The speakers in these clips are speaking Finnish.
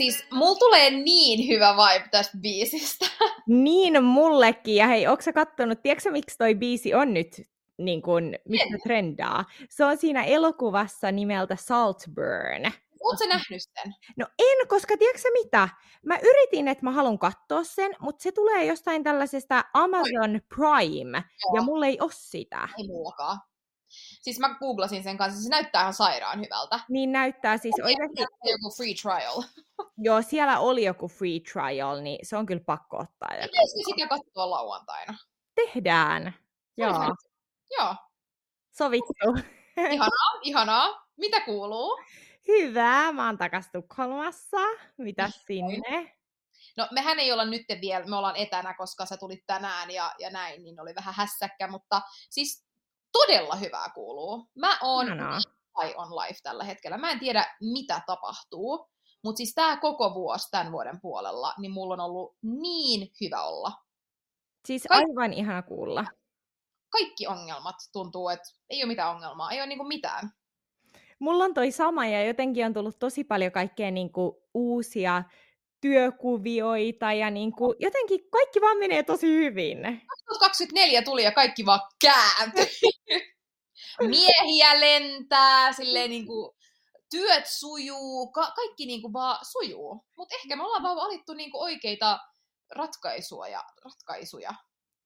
Siis mulla tulee niin hyvä vibe tästä biisistä. Niin mullekin. Ja hei, onko sä kattonut, tiedätkö miksi toi biisi on nyt niin kuin, mistä trendaa? Se on siinä elokuvassa nimeltä Saltburn. Oletko nähnyt sen? No en, koska tiedätkö mitä? Mä yritin, että mä haluan katsoa sen, mutta se tulee jostain tällaisesta Amazon Prime, Joo. ja mulla ei ole sitä. Ei mullakaan. Siis mä googlasin sen kanssa, se näyttää ihan sairaan hyvältä. Niin näyttää siis oikeasti... joku free trial. Joo, siellä oli joku free trial, niin se on kyllä pakko ottaa. Pitäisikö sitä katsoa lauantaina? Tehdään. Joo. Joo. Sovittu. Ihanaa, ihanaa. Mitä kuuluu? Hyvä, mä oon takas Tukholmassa. Mitä sinne? No mehän ei olla nyt vielä, me ollaan etänä, koska sä tulit tänään ja, ja näin, niin oli vähän hässäkkä, mutta siis todella hyvää kuuluu. Mä oon high on life tällä hetkellä. Mä en tiedä, mitä tapahtuu, mutta siis tämä koko vuosi tämän vuoden puolella, niin mulla on ollut niin hyvä olla. Siis Kaik- aivan ihana kuulla. Kaikki ongelmat tuntuu, että ei ole mitään ongelmaa, ei ole niinku mitään. Mulla on toi sama ja jotenkin on tullut tosi paljon kaikkea niinku uusia työkuvioita ja niin kuin, jotenkin kaikki vaan menee tosi hyvin. 2024 tuli ja kaikki vaan kääntyi. Miehiä lentää, silleen niin kuin, työt sujuu, ka- kaikki niin kuin vaan sujuu. Mutta ehkä me ollaan vaan valittu niin kuin oikeita ratkaisuja. Ja, ratkaisuja.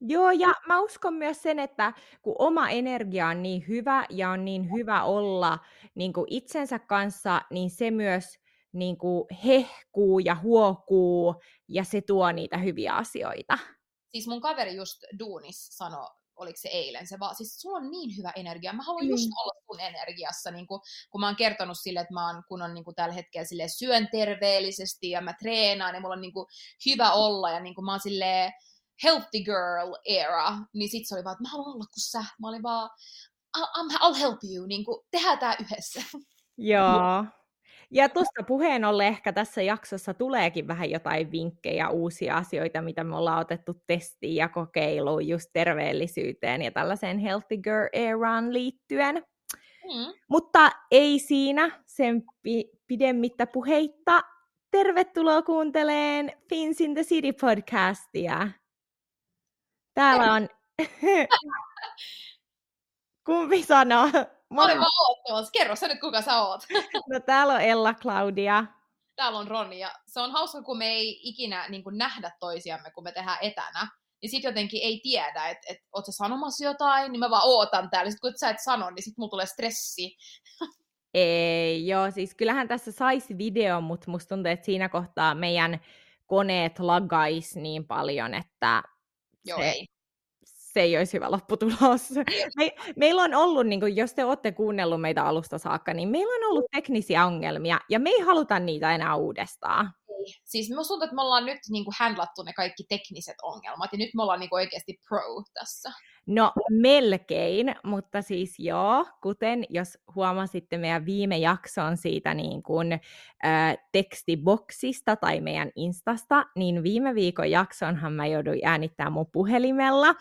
Joo, ja mä uskon myös sen, että kun oma energia on niin hyvä ja on niin hyvä olla niin kuin itsensä kanssa, niin se myös niin kuin hehkuu ja huokuu ja se tuo niitä hyviä asioita. Siis mun kaveri just duunis sanoi, oliko se eilen, se vaan, siis sulla on niin hyvä energia, mä haluan mm. just olla sun energiassa, niin kuin, kun mä oon kertonut sille, että mä oon, kun on niin kuin tällä hetkellä sille syön terveellisesti ja mä treenaan ja niin mulla on niin kuin, hyvä olla ja niin mä oon silleen, healthy girl era, niin sit se oli vaan, että mä haluan olla kuin sä. Mä olin vaan, I'll, I'll help you, niin kuin, tehdään tää yhdessä. Joo. Ja tuosta puheen ollen ehkä tässä jaksossa tuleekin vähän jotain vinkkejä, uusia asioita, mitä me ollaan otettu testiin ja kokeiluun just terveellisyyteen ja tällaiseen Healthy Girl Eraan liittyen. Mm. Mutta ei siinä sen pi- pidemmittä puheitta. Tervetuloa kuunteleen Fins in the City podcastia. Täällä on... Kumpi sanoo? Mä vaan oottamassa. Kerro sä nyt, kuka sä oot. no täällä on Ella Claudia. Täällä on Roni. Ja se on hauska, kun me ei ikinä niin kuin, nähdä toisiamme, kun me tehdään etänä. Niin sit jotenkin ei tiedä, että et, oot sä sanomassa jotain, niin mä vaan ootan täällä. Sitten kun sä et sano, niin sit mulla tulee stressi. Ei, joo, siis kyllähän tässä saisi video, mutta musta tuntuu, että siinä kohtaa meidän koneet lagais niin paljon, että Joo, se, ei se ei olisi hyvä lopputulos. Me, meillä on ollut, niin kuin, jos te olette kuunnellut meitä alusta saakka, niin meillä on ollut teknisiä ongelmia, ja me ei haluta niitä enää uudestaan. Siis minusta tuntuu, että me ollaan nyt niin kuin handlattu ne kaikki tekniset ongelmat, ja nyt me ollaan niin kuin oikeasti pro tässä. No melkein, mutta siis joo, kuten jos huomasitte meidän viime jakson siitä niin kuin, äh, tekstiboksista tai meidän Instasta, niin viime viikon jaksonhan mä jouduin äänittämään mun puhelimella.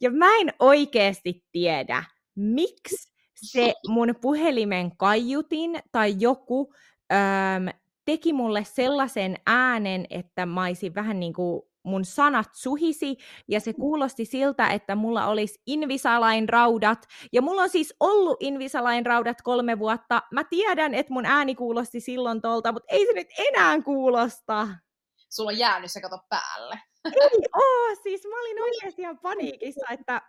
Ja mä en oikeasti tiedä, miksi se mun puhelimen kaiutin tai joku ähm, teki mulle sellaisen äänen, että mä olisin vähän niin kuin mun sanat suhisi, ja se kuulosti siltä, että mulla olisi Invisalain raudat, ja mulla on siis ollut Invisalain raudat kolme vuotta. Mä tiedän, että mun ääni kuulosti silloin tolta, mutta ei se nyt enää kuulosta. Sulla on jäänyt se kato päälle. Ei oo, siis mä olin oikeasti ihan paniikissa, että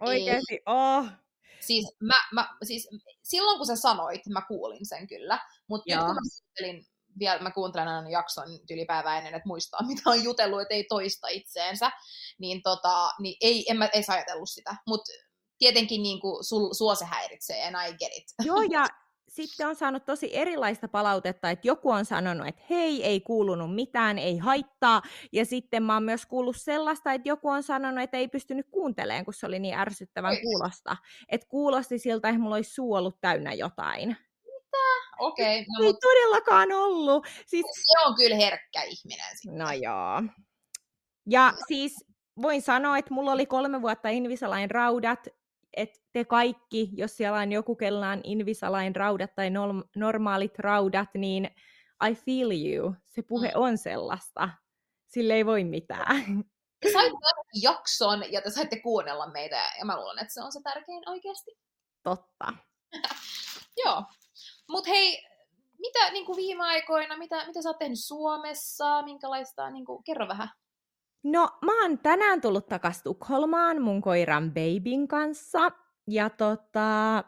oikeasti oh. Siis, mä, mä, siis silloin kun sä sanoit, mä kuulin sen kyllä, mutta nyt kun mä kuuntelin vielä mä kuuntelen aina jakson ylipäivää ennen, että muistaa, mitä on jutellut, että ei toista itseensä, niin, tota, niin ei, en mä edes ajatellut sitä. Mutta tietenkin niin kuin, sul, sua se häiritsee, and I get it. Joo, ja sitten on saanut tosi erilaista palautetta, että joku on sanonut, että hei, ei kuulunut mitään, ei haittaa. Ja sitten mä oon myös kuullut sellaista, että joku on sanonut, että ei pystynyt kuuntelemaan, kun se oli niin ärsyttävän kuulosta. Että kuulosti siltä, että mulla olisi suu ollut täynnä jotain. Okei. Okay, no, ei mut... todellakaan ollut. Siis... Se on kyllä herkkä ihminen. Sitten. No joo. Ja no. siis voin sanoa, että mulla oli kolme vuotta Invisalain raudat, että te kaikki, jos siellä on joku, kellään Invisalain raudat tai normaalit raudat, niin I feel you. Se puhe mm. on sellaista. Sille ei voi mitään. Saitte jakson ja te saitte kuunnella meitä ja mä luulen, että se on se tärkein oikeasti. Totta. Joo. Mutta hei, mitä niin kuin viime aikoina, mitä, mitä sä oot tehnyt Suomessa, minkälaista, niin kuin, kerro vähän. No, mä oon tänään tullut takas Tukholmaan mun koiran Babyn kanssa. Ja tota,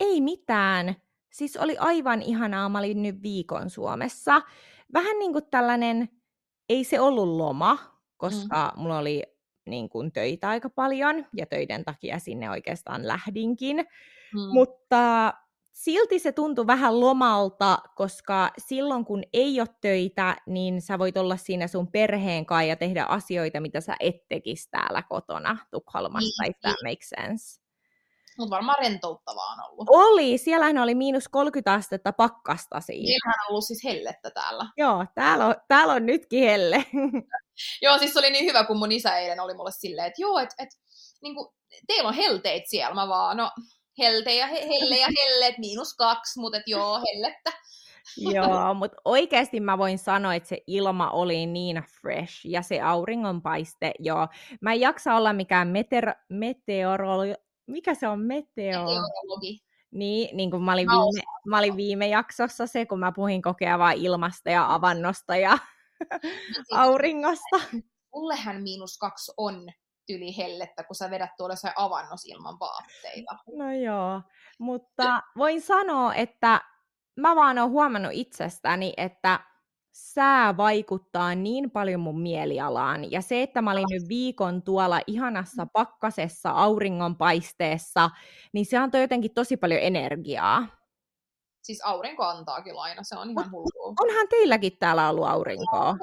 ei mitään. Siis oli aivan ihanaa, mä olin nyt viikon Suomessa. Vähän niin kuin tällainen, ei se ollut loma, koska mm. mulla oli niin kuin töitä aika paljon, ja töiden takia sinne oikeastaan lähdinkin. Mm. Mutta silti se tuntui vähän lomalta, koska silloin kun ei ole töitä, niin sä voit olla siinä sun perheen kanssa ja tehdä asioita, mitä sä et tekisi täällä kotona Tukholmassa, niin, if that niin. makes sense. Mutta varmaan rentouttavaa on ollut. Oli, siellähän oli miinus 30 astetta pakkasta siinä. Siellähän on ollut siis hellettä täällä. Joo, täällä on, täällä on nytkin helle. joo, siis oli niin hyvä, kun mun isä eilen oli mulle silleen, että joo, että et, niin teillä on helteet siellä. Mä vaan, no helte ja he, helle ja hellet, miinus kaksi, mutta joo, hellettä. Joo, mutta oikeasti mä voin sanoa, että se ilma oli niin fresh ja se auringonpaiste, joo. Mä en jaksa olla mikään meteor, meteorologi, mikä se on meteo? Meteorologi. Niin, niin kuin mä olin, viime, mä olin viime jaksossa se, kun mä puhin kokea ilmasta ja avannosta ja no siis, auringosta. Mullehän miinus kaksi on tyli hellettä, kun sä vedät tuolla se avannos ilman vaatteita. No joo, mutta voin sanoa, että mä vaan oon huomannut itsestäni, että sää vaikuttaa niin paljon mun mielialaan. Ja se, että mä olin nyt viikon tuolla ihanassa mm. pakkasessa auringonpaisteessa, niin se antoi jotenkin tosi paljon energiaa. Siis aurinko antaakin aina, se on ihan hullu. Onhan teilläkin täällä ollut aurinkoa.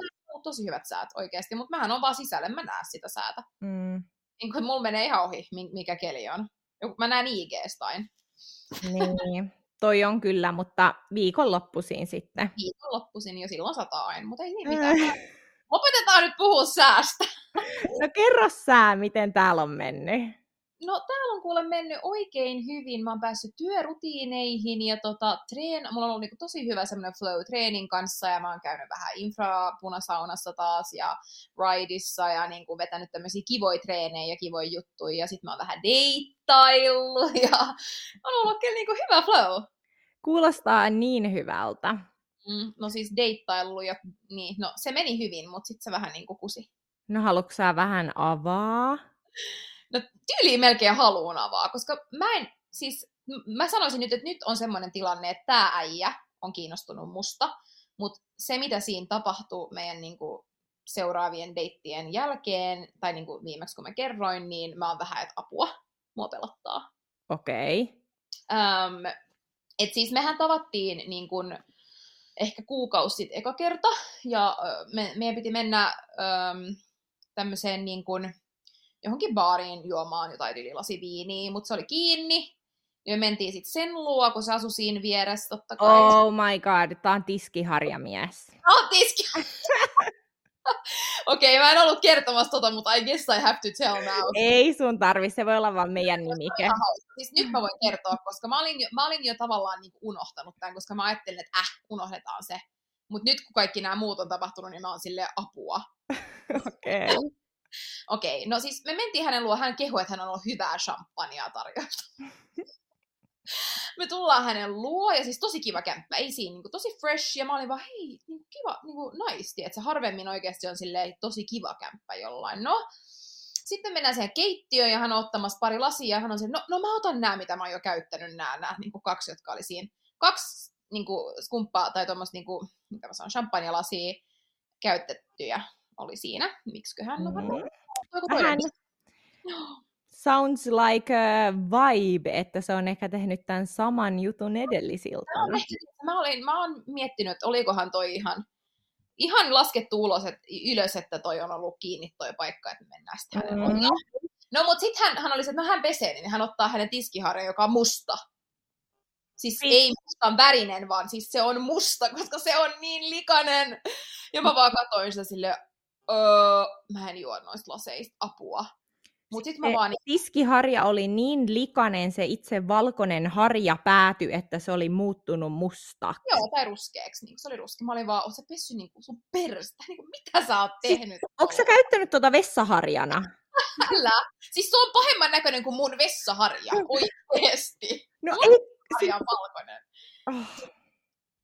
Tosi hyvät säät oikeasti, mutta mähän on vaan sisällä, mä näe sitä säätä. Mm. Niin kuin mulla menee ihan ohi, mikä keli on. Mä näen IG-stain. Niin toi on kyllä, mutta viikonloppuisin sitten. Viikonloppuisin jo silloin sataan, mutta ei niin mitään. Lopetetaan nyt puhua säästä. No kerro sää, miten täällä on mennyt. No täällä on kuule mennyt oikein hyvin. Mä oon päässyt työrutiineihin ja tota, treen, mulla on ollut niinku tosi hyvä semmoinen flow treenin kanssa ja mä oon käynyt vähän infrapunasaunassa taas ja rideissa ja niinku vetänyt tämmöisiä kivoja treenejä ja kivoja juttuja ja sit mä oon vähän deittaillut ja on ollut kyllä niinku hyvä flow. Kuulostaa niin hyvältä. Mm, no siis deittailu ja niin, no se meni hyvin, mutta sitten se vähän niin kuin kusi. No haluatko vähän avaa? No tyyli melkein haluun avaa, koska mä en, siis mä sanoisin nyt, että nyt on semmoinen tilanne, että tämä äijä on kiinnostunut musta, mutta se mitä siinä tapahtuu meidän niin kuin, seuraavien deittien jälkeen, tai niin kuin viimeksi kun mä kerroin, niin mä oon vähän, että apua, mua pelottaa. Okei. Okay. Um, et siis mehän tavattiin niin kun, ehkä kuukausi sitten eka kerta, ja me, meidän piti mennä um, tämmöiseen niin kun, johonkin baariin juomaan jotain ylilasi viiniä, mutta se oli kiinni. Ja me mentiin sitten sen luo, kun se asui siinä vieressä, totta kai. Oh my god, tää on tiskiharjamies. Tää on tiskiharjamies. Okei, okay, mä en ollut kertomassa tota, mutta I guess I have to tell now. Ei sun tarvi, se voi olla vaan meidän nimike. Siis nyt mä voin kertoa, koska mä olin jo, mä olin jo tavallaan niin unohtanut tämän, koska mä ajattelin, että äh, unohdetaan se. Mutta nyt kun kaikki nämä muut on tapahtunut, niin mä oon silleen apua. Okei. Okay. Okei, okay, no siis me mentiin hänen luo, hän kehui, että hän on ollut hyvää champagnea tarjota. me tullaan hänen luo, ja siis tosi kiva kämppä, ei siinä, niin kuin, tosi fresh, ja mä olin vaan, hei, niin kiva, niin kuin, nice, se harvemmin oikeasti on silleen tosi kiva kämppä jollain. No, sitten mennään siihen keittiöön, ja hän on ottamassa pari lasia, ja hän on silleen, no, no mä otan nämä, mitä mä oon jo käyttänyt, nämä, nämä niin kuin kaksi, jotka oli siinä. Kaksi niin kuin, skumppaa, tai tuommoista, niin kuin, mitä mä sanon, champagne-lasia käytettyjä oli siinä. Miksiköhän? No, mm. Vähän sounds like a vibe, että se on ehkä tehnyt tämän saman jutun edellisiltä. No, mä, olin, mä oon miettinyt, että olikohan toi ihan, ihan laskettu ulos, että, ylös, että toi on ollut kiinni toi paikka, että mennään sitten mm-hmm. No, mutta sitten hän, hän oli se, että no hän pesee, niin hän ottaa hänen tiskiharjan, joka on musta. Siis Mit? ei mustan värinen, vaan siis se on musta, koska se on niin likainen. Ja mä vaan katsoin sitä sille, öö, mä en juo noista laseista apua. Mut sit mä vaan... Tiskiharja oli niin likainen se itse valkoinen harja pääty, että se oli muuttunut musta. Joo, tai ruskeaksi. Niin se oli ruske. Mä olin vaan, oot sä pessy niin kuin sun perästä? Niin kuin, mitä sä oot tehnyt? Siis, onko sä käyttänyt tuota vessaharjana? Kyllä. Siis se on pahemman näköinen kuin mun vessaharja, oikeesti. No mun ei... harja on valkoinen. Oh.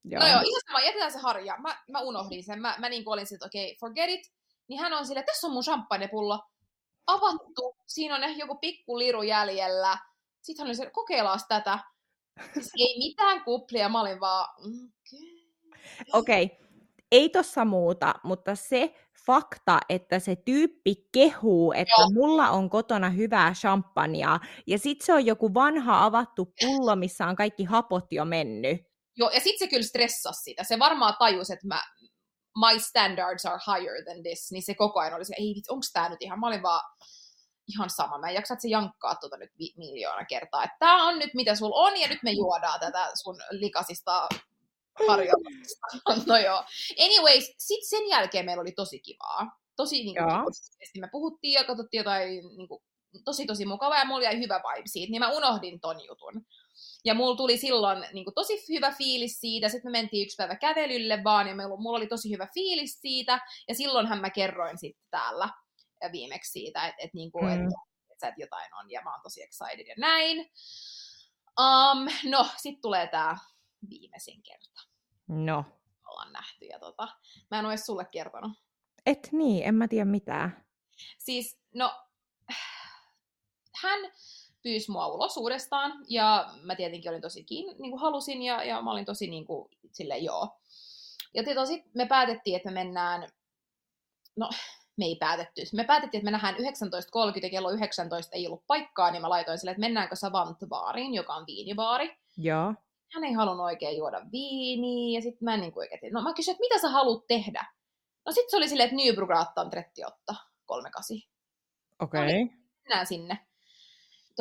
Joo. No joo, ihan sama, jätetään se harja. Mä, mä unohdin sen. Mä, mä niin olin sitten, että okei, okay, forget it. Niin hän on silleen, tässä on mun champagnepullo. Avattu, siinä on ehkä joku pikku liru jäljellä. Sitten hän oli se, kokeillaan tätä. Siis ei mitään kuplia, mä olin vaan, okei. Okay. okay. Ei tossa muuta, mutta se fakta, että se tyyppi kehuu, että Joo. mulla on kotona hyvää champagnea, ja sit se on joku vanha avattu pullo, missä on kaikki hapot jo mennyt. Joo, ja sitten se kyllä stressasi sitä. Se varmaan tajus, että mä, my standards are higher than this, niin se koko ajan oli se, ei onko tämä nyt ihan, mä olin vaan ihan sama, mä en jaksa, että se jankkaa tuota nyt vi- miljoona kertaa, että tämä on nyt mitä sul on, ja nyt me juodaan tätä sun likasista harjoitusta. no joo. Anyways, sitten sen jälkeen meillä oli tosi kivaa. Tosi niin kuin, me puhuttiin ja katsottiin jotain niin kuin, tosi tosi mukavaa, ja mulla jäi hyvä vibe siitä, niin mä unohdin ton jutun. Ja mulla tuli silloin niin kuin, tosi hyvä fiilis siitä. Sitten me mentiin yksi päivä kävelylle vaan, ja mulla oli tosi hyvä fiilis siitä. Ja silloinhan mä kerroin sitten täällä viimeksi siitä, että et, niin kuin, mm. et, et, et jotain on, ja mä oon tosi excited ja näin. Um, no, sitten tulee tämä viimeisin kerta. No. Ollaan nähty, ja tota, mä en ole sulle kertonut. Et niin, en mä tiedä mitään. Siis, no, hän pyysi mua ulos uudestaan, ja mä tietenkin olin tosi kiin, niin kuin halusin, ja, ja mä olin tosi niin kuin, sille joo. Ja sitten me päätettiin, että me mennään, no me ei päätetty, me päätettiin, että me nähdään 19.30 ja kello 19 ei ollut paikkaa, niin mä laitoin sille, että mennäänkö Savant-baariin, joka on viinibaari. Joo. Hän ei halunnut oikein juoda viiniä, ja sitten mä niin kuin oikein, no mä kysyin, että mitä sä haluat tehdä? No sitten se oli silleen, että Nybrugatan 38, 38. Okei. Okay. No, niin, mennään sinne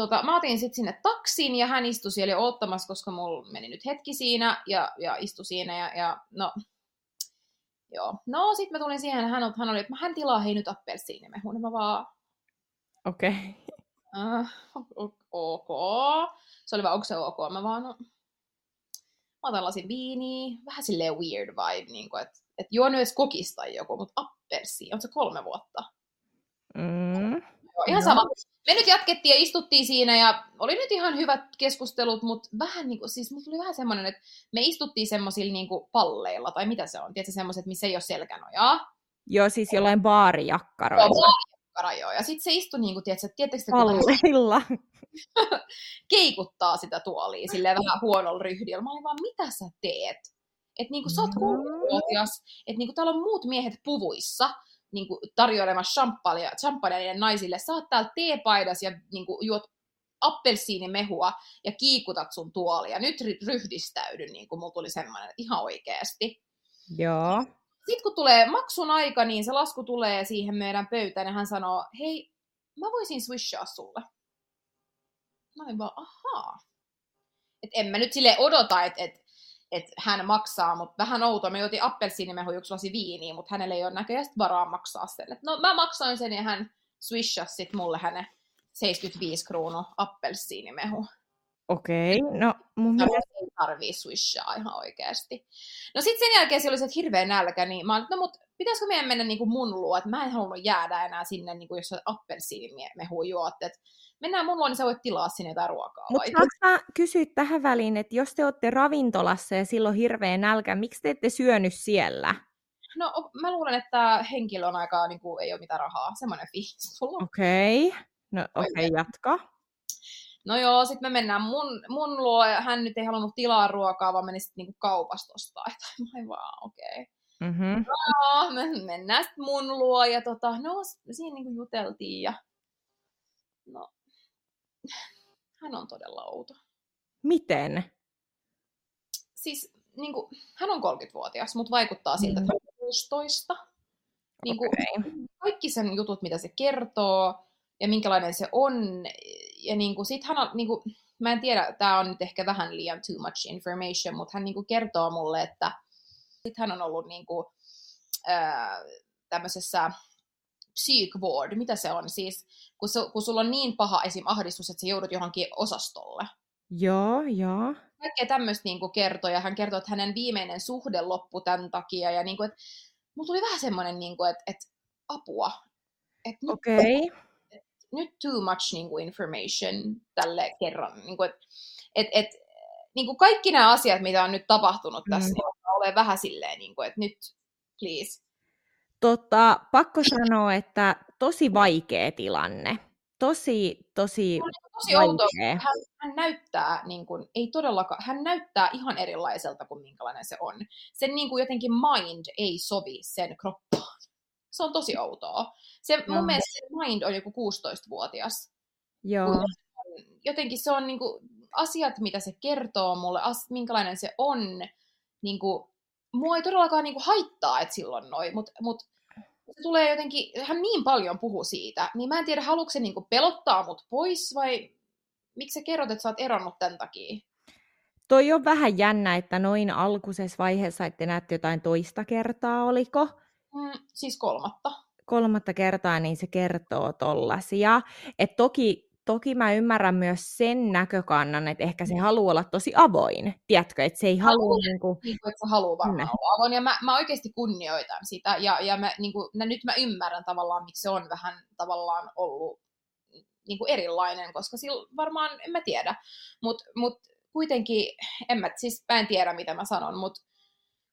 tota, mä otin sitten sinne taksiin ja hän istui siellä jo ottamassa, koska mulla meni nyt hetki siinä ja, ja istui siinä ja, ja no, joo. No sitten mä tulin siihen, hän, hän oli, että hän tilaa hei nyt appelsiinimehun, mä vaan... Okei. Okay. Uh, ok. Se oli vaan, onko se ok? Mä vaan, no, mä otan lasin viiniä, vähän silleen weird vibe, niin kuin, että et juo nyt edes kokista joku, mutta appelsiin, on se kolme vuotta? Mm. Joo, ihan no. sama me nyt jatkettiin ja istuttiin siinä ja oli nyt ihan hyvät keskustelut, mutta vähän niin kuin, siis mulla tuli vähän semmoinen, että me istuttiin semmoisilla niin kuin palleilla, tai mitä se on, tiedätkö, semmoiset, missä ei ole selkänojaa. Joo, siis jollain baarijakkaroilla. Joo, baarijakkara, joo. Ja sitten se istui niin kuin, tiedätkö, tiedätkö Palleilla. keikuttaa sitä tuolia silleen vähän huonolla ryhdillä. Mä olin vaan, mitä sä teet? Että niin kuin sä oot että niin kuin täällä on muut miehet puvuissa, niin kuin, tarjoilemassa champagnea, champagnea naisille. Oot täällä teepaidas ja niin kuin, juot appelsiinimehua ja kiikutat sun tuolia. Nyt ryhdistäydy, niin kuin mulla tuli semmoinen ihan oikeasti. Joo. Sitten kun tulee maksun aika, niin se lasku tulee siihen meidän pöytään ja hän sanoo, hei, mä voisin swishaa sulle. Mä olin vaan, ahaa. Et en mä nyt sille odota, että et että hän maksaa, mutta vähän outo. Me juotiin appelsiinimehu yksi lasi viiniä, mutta hänellä ei ole näköjään varaa maksaa sen. Et no mä maksoin sen ja hän swishasi sit mulle hänen 75 kruunu appelsiinimehu. Okei, okay, no mun mielestä... Ei tarvii swishaa ihan oikeasti. No sitten sen jälkeen se oli se, että hirveä nälkä, niin mä olin, no mut pitäisikö meidän mennä niin kuin mun luo, että mä en halunnut jäädä enää sinne, niin kuin jos appelsiinimehu juot, että mennään mun luo, niin sä voit tilaa sinne jotain ruokaa. Mutta saanko mä kysyä tähän väliin, että jos te olette ravintolassa ja silloin hirveä nälkä, miksi te ette syönyt siellä? No mä luulen, että henkilö on aika, niin kuin, ei ole mitään rahaa. Semmoinen fiilis Okei, okay. no okei, okay, jatka. No joo, sitten me mennään mun, mun luo, ja hän nyt ei halunnut tilaa ruokaa, vaan meni sitten niinku kaupasta ostaa. Mä vaan, okei. Okay. Mm-hmm. No, me mennään sitten mun luo, ja tota, no, siinä niinku juteltiin, ja no, hän on todella outo. Miten? Siis niin kuin, hän on 30-vuotias, mutta vaikuttaa siltä, että hän on 16. Niin kuin, okay. Kaikki sen jutut, mitä se kertoo ja minkälainen se on. Ja niin kuin, sit hän on, niin kuin, mä en tiedä, tämä on nyt ehkä vähän liian too much information, mutta hän niin kuin, kertoo mulle, että sit hän on ollut niin kuin, ää, tämmöisessä psykvård, mitä se on? Siis kun, su, kun sulla on niin paha esim. ahdistus, että sä joudut johonkin osastolle. Joo, joo. Kaikkea tämmöistä niin kertoi, ja hän kertoi, että hänen viimeinen suhde loppui tämän takia, ja niin kuin, että mulla tuli vähän semmoinen, niin kuin, että, että apua. Että nyt, okay. että nyt too much niin kuin information tälle kerran. Niin kuin, että, että, niin kuin kaikki nämä asiat, mitä on nyt tapahtunut tässä, mm. niin olen vähän silleen, niin kuin, että nyt please. Tota, pakko sanoa, että tosi vaikea tilanne. Tosi, tosi, tosi outo. Hän, hän näyttää, niin kuin, ei todellakaan, hän näyttää ihan erilaiselta kuin minkälainen se on. Sen niin kuin jotenkin mind ei sovi sen kroppaan. Se on tosi outoa. Se, no. Mun mielestä se mind on joku 16-vuotias. Joo. Jotenkin se on niin kuin, asiat, mitä se kertoo mulle, as, minkälainen se on, niin kuin, mua ei todellakaan niin kuin, haittaa, että silloin noin, mutta mut, se tulee jotenkin, hän niin paljon puhuu siitä, niin mä en tiedä, haluatko se niin kuin, pelottaa mut pois vai miksi sä kerrot, että sä oot eronnut tämän takia? Toi on vähän jännä, että noin alkuisessa vaiheessa ette näette jotain toista kertaa, oliko? Mm, siis kolmatta. Kolmatta kertaa, niin se kertoo tollasia. Et toki toki mä ymmärrän myös sen näkökannan, että ehkä se haluaa olla tosi avoin, tiedätkö, että se ei halua... Niin kuin... Niin kuin, että se haluaa varmaan olla avoin, ja mä, mä oikeasti kunnioitan sitä, ja, ja mä, niin kuin, mä, nyt mä ymmärrän tavallaan, miksi se on vähän tavallaan ollut niin kuin erilainen, koska sillä varmaan, en mä tiedä, mutta mut kuitenkin, en mä, siis mä en tiedä, mitä mä sanon, mutta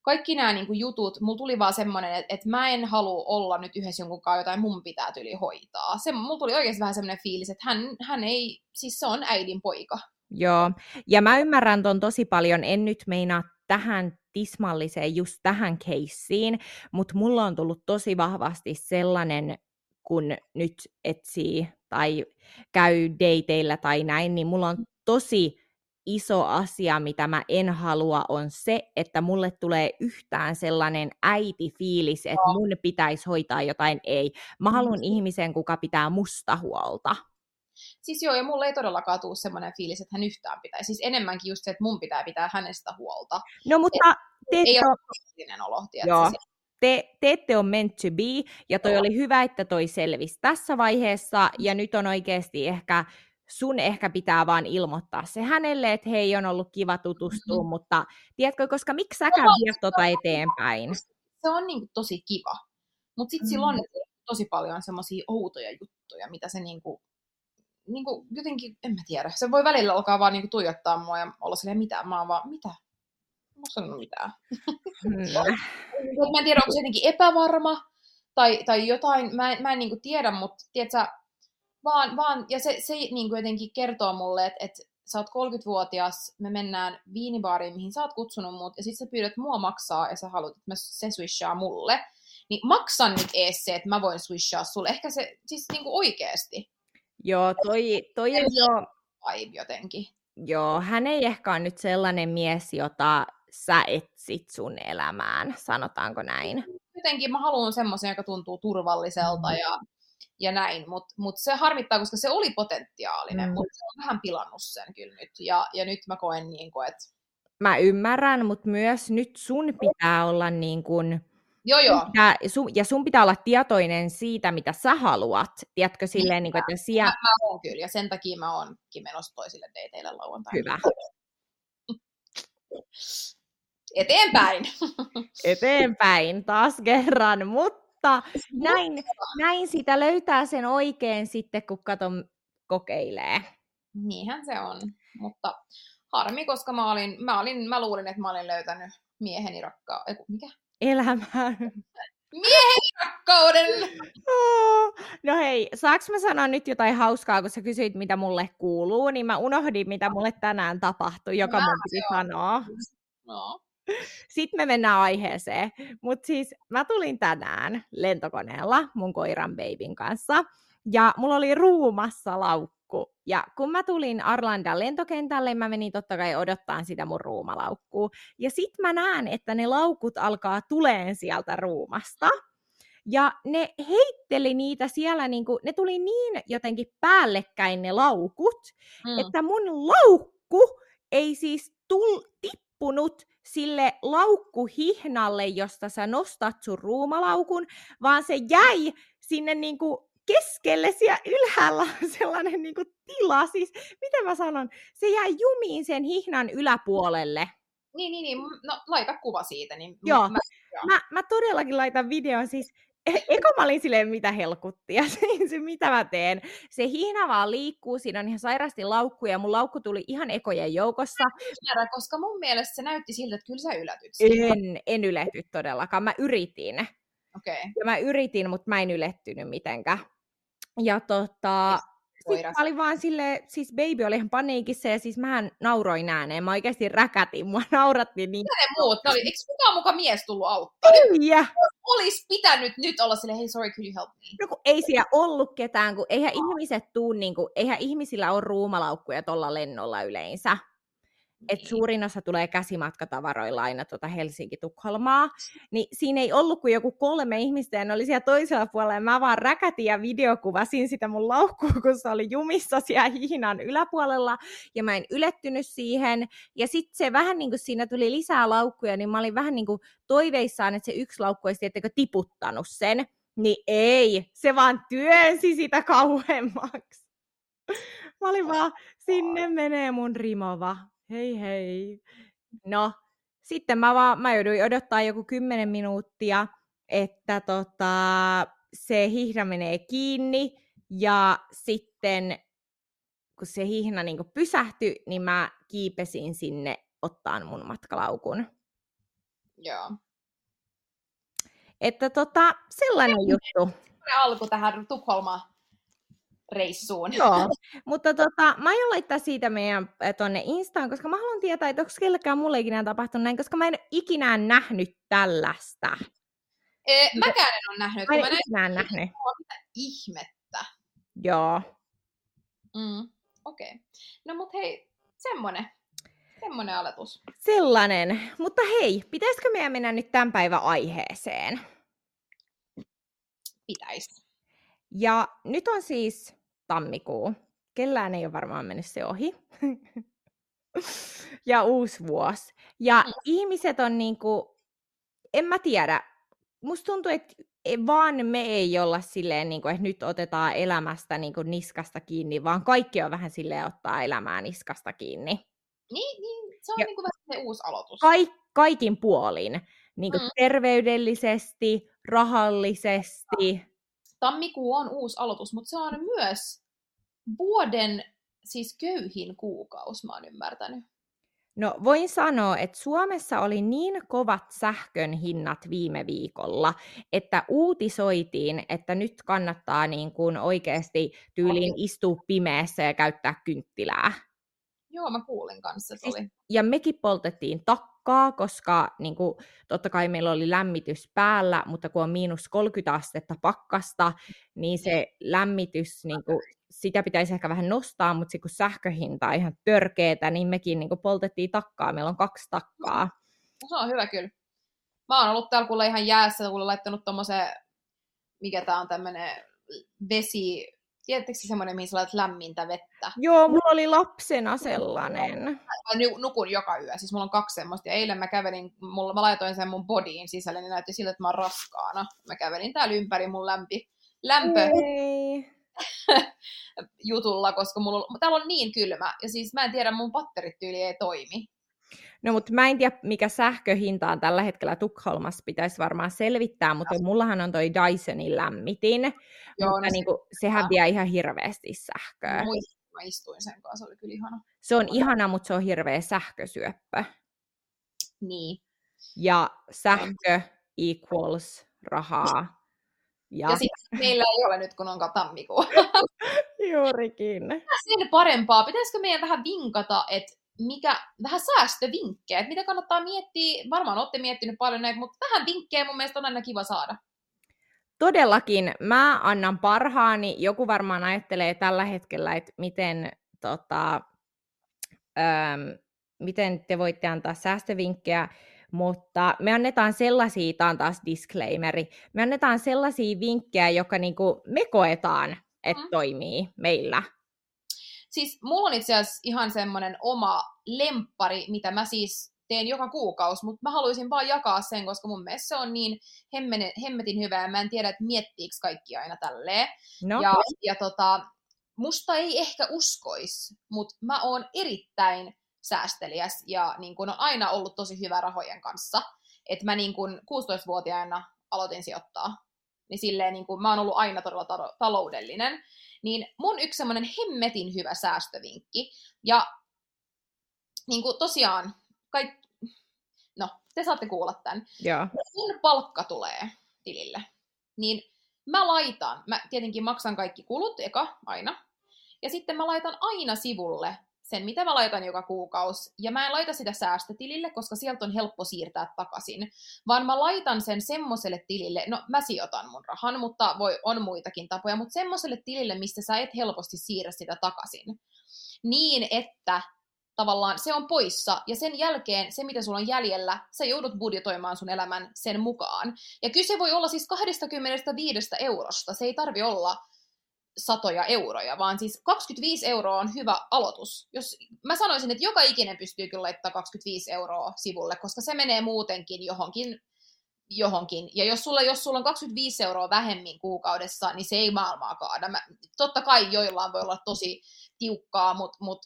kaikki nämä niin kuin, jutut, mulla tuli vaan semmoinen, että, että mä en halua olla nyt yhdessä jonkun kanssa, jotain mun pitää tyli hoitaa. Se, mulla tuli oikeasti vähän semmoinen fiilis, että hän, hän ei, siis se on äidin poika. Joo, ja mä ymmärrän ton tosi paljon, en nyt meinaa tähän tismalliseen, just tähän keissiin, mutta mulla on tullut tosi vahvasti sellainen, kun nyt etsii tai käy dateilla tai näin, niin mulla on tosi iso asia, mitä mä en halua, on se, että mulle tulee yhtään sellainen äiti-fiilis, että mun pitäisi hoitaa jotain ei. Mä haluan mm. ihmisen, kuka pitää musta huolta. Siis joo, ja mulle ei todellakaan tule semmoinen fiilis, että hän yhtään pitää. Siis enemmänkin just se, että mun pitää pitää hänestä huolta. No mutta... te ei ole olo, Joo. Te, te ette ole meant to be, ja toi joo. oli hyvä, että toi selvisi tässä vaiheessa, ja nyt on oikeasti ehkä sun ehkä pitää vaan ilmoittaa se hänelle, että hei, on ollut kiva tutustua, mm-hmm. mutta tiedätkö, koska miksi säkään no, viet tota eteenpäin? Se on niin kuin, tosi kiva, mutta sitten mm. sillä on mm-hmm. tosi paljon semmoisia outoja juttuja, mitä se niin kuin, niin kuin, jotenkin, en mä tiedä, se voi välillä alkaa vaan niin kuin, tuijottaa mua ja olla silleen, mitä, mä oon vaan, mitä? Mä sanonut mitään. Mm. mä en tiedä, onko se jotenkin epävarma tai, tai jotain, mä en, mä en niin kuin, tiedä, mutta tiedätkö, vaan, vaan, ja se, se niin kuin jotenkin kertoo mulle, että, että sä oot 30-vuotias, me mennään viinibaariin, mihin sä oot kutsunut mut, ja sit sä pyydät mua maksaa, ja sä haluat, että mä, se swishaa mulle, niin maksan nyt ees se, että mä voin swishaa sulle. Ehkä se, siis niin kuin oikeesti. Joo, toi, toi on jo... Vibe jotenkin. Joo, hän ei ehkä ole nyt sellainen mies, jota sä etsit sun elämään, sanotaanko näin? Jotenkin mä haluan semmoisen, joka tuntuu turvalliselta mm. ja ja näin, mutta mut se harmittaa, koska se oli potentiaalinen, mm. mutta se on vähän pilannut sen kyllä nyt, ja, ja nyt mä koen niin kuin, että... Mä ymmärrän, mutta myös nyt sun pitää olla niin kuin... Joo, joo. Pitää, sun, ja sun pitää olla tietoinen siitä, mitä sä haluat. Tiedätkö silleen, niin kuin, että siellä... Mä, mä oon kyllä, ja sen takia mä oonkin menossa toisille dateille lauantaina. Hyvä. Eteenpäin. Eteenpäin taas kerran, mutta mutta näin, näin sitä löytää sen oikein sitten, kun katon kokeilee. Niinhän se on, mutta harmi, koska mä, olin, mä, olin, mä luulin, että mä olin löytänyt mieheni rakkaa. Eiku, mikä? Elämään. Mieheni rakkauden! No hei, saaks mä sanoa nyt jotain hauskaa, kun sä kysyit, mitä mulle kuuluu, niin mä unohdin, mitä mulle tänään tapahtui, joka mä, mun piti sanoa. No. Sitten me mennään aiheeseen. Mutta siis mä tulin tänään lentokoneella mun koiran babyn kanssa. Ja mulla oli ruumassa laukku. Ja kun mä tulin Arlandan lentokentälle, mä menin totta kai odottaa sitä mun ruumalaukkuu. Ja sit mä näen, että ne laukut alkaa tuleen sieltä ruumasta. Ja ne heitteli niitä siellä, niin kuin, ne tuli niin jotenkin päällekkäin ne laukut, mm. että mun laukku ei siis tul, tippunut sille laukkuhihnalle, josta sä nostat sun ruumalaukun, vaan se jäi sinne niinku keskelle siellä ylhäällä on sellainen niinku tila, siis mitä mä sanon, se jää jumiin sen hihnan yläpuolelle. Niin, niin, niin. No, laita kuva siitä. Niin joo. Mä, joo. Mä, mä todellakin laitan videon, siis e- Eka mä olin silleen, mitä helkuttia, se mitä mä teen. Se hihna vaan liikkuu, siinä on ihan sairasti laukkuja, mun laukku tuli ihan ekojen joukossa. Ymmärrä, koska mun mielestä se näytti siltä, että kyllä sä ylätyt. En, en ylety todellakaan, mä yritin. Okay. Ja mä yritin, mutta mä en ylettynyt mitenkään. Ja tota, sitten mä olin vaan sille, siis baby oli ihan paniikissa ja siis mä nauroin ääneen. Mä oikeasti räkätin, mua naurattiin niin. Mitä ne muut? Oli, eikö kukaan mukaan mies tullut auttaa? Ei! Olisi pitänyt nyt olla sille, hei sorry, could you help me? No kun ei siellä ollut ketään, kun eihän no. ihmiset tuu, niin kuin, eihän ihmisillä ole ruumalaukkuja tuolla lennolla yleensä. Et niin. suurin osa tulee käsimatkatavaroilla aina tuota Helsinki-Tukholmaa, niin siinä ei ollut kuin joku kolme ihmistä, ja ne oli siellä toisella puolella, ja mä vaan räkätin ja videokuvasin sitä mun laukkua, kun se oli jumissa siellä hiinan yläpuolella, ja mä en ylettynyt siihen, ja sitten se vähän niin kuin siinä tuli lisää laukkuja, niin mä olin vähän niin kuin toiveissaan, että se yksi laukku olisi tietenkin tiputtanut sen, niin ei, se vaan työnsi sitä kauemmaksi. Mä olin vaan, sinne menee mun rimova hei hei. No, sitten mä, vaan, mä jouduin odottaa joku 10 minuuttia, että tota, se hihna menee kiinni ja sitten kun se hihna niin pysähtyi, niin mä kiipesin sinne ottaan mun matkalaukun. Joo. Että tota, sellainen juttu. Alku tähän Tukholmaan reissuun. Joo, mutta tota, mä aion laittaa siitä meidän tonne Instaan, koska mä haluan tietää, että onko kellekään mulle ikinä tapahtunut näin, koska mä en ikinä nähnyt tällaista. Ee, mäkään en ole nähnyt. Mä en mä ikinä nähnyt. Mitä ihmettä. Joo. Mm, Okei. Okay. No mut hei, semmonen. Semmonen aletus. Sellainen. Mutta hei, pitäisikö meidän mennä nyt tämän päivän aiheeseen? Pitäisi. Ja nyt on siis tammikuu. Kellään ei ole varmaan mennyt se ohi. ja uusi vuosi. Ja mm. ihmiset on niinku, en mä tiedä, musta tuntuu, että e, vaan me ei olla silleen, niin kuin, että nyt otetaan elämästä niin kuin, niskasta kiinni, vaan kaikki on vähän silleen ottaa elämää niskasta kiinni. Niin, niin se on niin kuin vähän se uusi aloitus. Kaik, kaikin puolin. Niin kuin mm. terveydellisesti, rahallisesti. Tammikuu on uusi aloitus, mutta se on myös vuoden siis köyhin kuukausi, mä oon ymmärtänyt. No voin sanoa, että Suomessa oli niin kovat sähkön hinnat viime viikolla, että uutisoitiin, että nyt kannattaa niin kuin oikeasti tyyliin istua pimeässä ja käyttää kynttilää. Joo, mä kuulin kanssa, että siis oli. Ja mekin poltettiin takkaa, koska niin kuin, totta kai meillä oli lämmitys päällä, mutta kun on miinus 30 astetta pakkasta, niin se lämmitys niin kuin, sitä pitäisi ehkä vähän nostaa, mutta kun sähköhinta on ihan törkeetä, niin mekin niin kuin poltettiin takkaa. Meillä on kaksi takkaa. No, se on hyvä kyllä. Mä oon ollut täällä kuule ihan jäässä, kuule laittanut tommosen, mikä tää on tämmönen vesi, tiedättekö semmoinen, mihin sä laitat lämmintä vettä? Joo, mulla oli lapsena sellainen. Mä nukun joka yö, siis mulla on kaksi semmoista. Ja eilen mä kävelin, mulla, mä laitoin sen mun bodyin sisälle, niin näytti siltä, että mä oon raskaana. Mä kävelin täällä ympäri mun lämpi, lämpö. Jutulla, koska mulla, täällä on niin kylmä, ja siis mä en tiedä, mun patterit tyyli ei toimi. No mutta mä en tiedä, mikä sähköhinta on tällä hetkellä Tukholmassa, pitäisi varmaan selvittää, mutta ja. mullahan on toi Dysonin lämmitin, Joo, mutta no, niin kuin, sehän vie ihan hirveästi sähköä. Muistin, mä istuin sen kanssa, se oli kyllä ihana. Se on ihana, mutta se on hirveä sähkösyöppö. Niin. Ja sähkö equals rahaa. Ja, ja sitten meillä ei ole nyt, kun on tammikuu. Juurikin. Sen parempaa. Pitäisikö meidän vähän vinkata, että mikä, vähän säästövinkkejä, että mitä kannattaa miettiä, varmaan olette miettinyt paljon näitä, mutta vähän vinkkejä mun mielestä on aina kiva saada. Todellakin, mä annan parhaani. Joku varmaan ajattelee tällä hetkellä, että miten, tota, ähm, miten te voitte antaa säästövinkkejä mutta me annetaan sellaisia, tämä on taas disclaimeri, me annetaan sellaisia vinkkejä, joka niinku me koetaan, että mm. toimii meillä. Siis mulla on itse asiassa ihan semmoinen oma lempari, mitä mä siis teen joka kuukausi, mutta mä haluaisin vaan jakaa sen, koska mun mielestä se on niin hemmene, hemmetin hyvä, ja mä en tiedä, että miettiikö kaikki aina tälleen. No. Ja, ja tota, musta ei ehkä uskois, mutta mä oon erittäin säästeliäs ja niin kun on aina ollut tosi hyvä rahojen kanssa. Että mä niin kun 16-vuotiaana aloitin sijoittaa. Niin silleen niin kun, mä oon ollut aina todella ta- taloudellinen. Niin mun yksi semmoinen hemmetin hyvä säästövinkki. Ja niin kuin tosiaan, kaik... no, te saatte kuulla tämän. Joo. Kun palkka tulee tilille, niin mä laitan, mä tietenkin maksan kaikki kulut eka, aina, ja sitten mä laitan aina sivulle sen, mitä mä laitan joka kuukausi. Ja mä en laita sitä säästötilille, koska sieltä on helppo siirtää takaisin. Vaan mä laitan sen semmoiselle tilille, no mä sijoitan mun rahan, mutta voi, on muitakin tapoja, mutta semmoiselle tilille, mistä sä et helposti siirrä sitä takaisin. Niin, että tavallaan se on poissa, ja sen jälkeen se, mitä sulla on jäljellä, sä joudut budjetoimaan sun elämän sen mukaan. Ja kyse voi olla siis 25 eurosta, se ei tarvi olla satoja euroja, vaan siis 25 euroa on hyvä aloitus. Jos, mä sanoisin, että joka ikinen pystyy kyllä laittamaan 25 euroa sivulle, koska se menee muutenkin johonkin johonkin. Ja jos sulla, jos sulla on 25 euroa vähemmin kuukaudessa, niin se ei maailmaa kaada. Mä, totta kai joillain voi olla tosi tiukkaa, mutta mut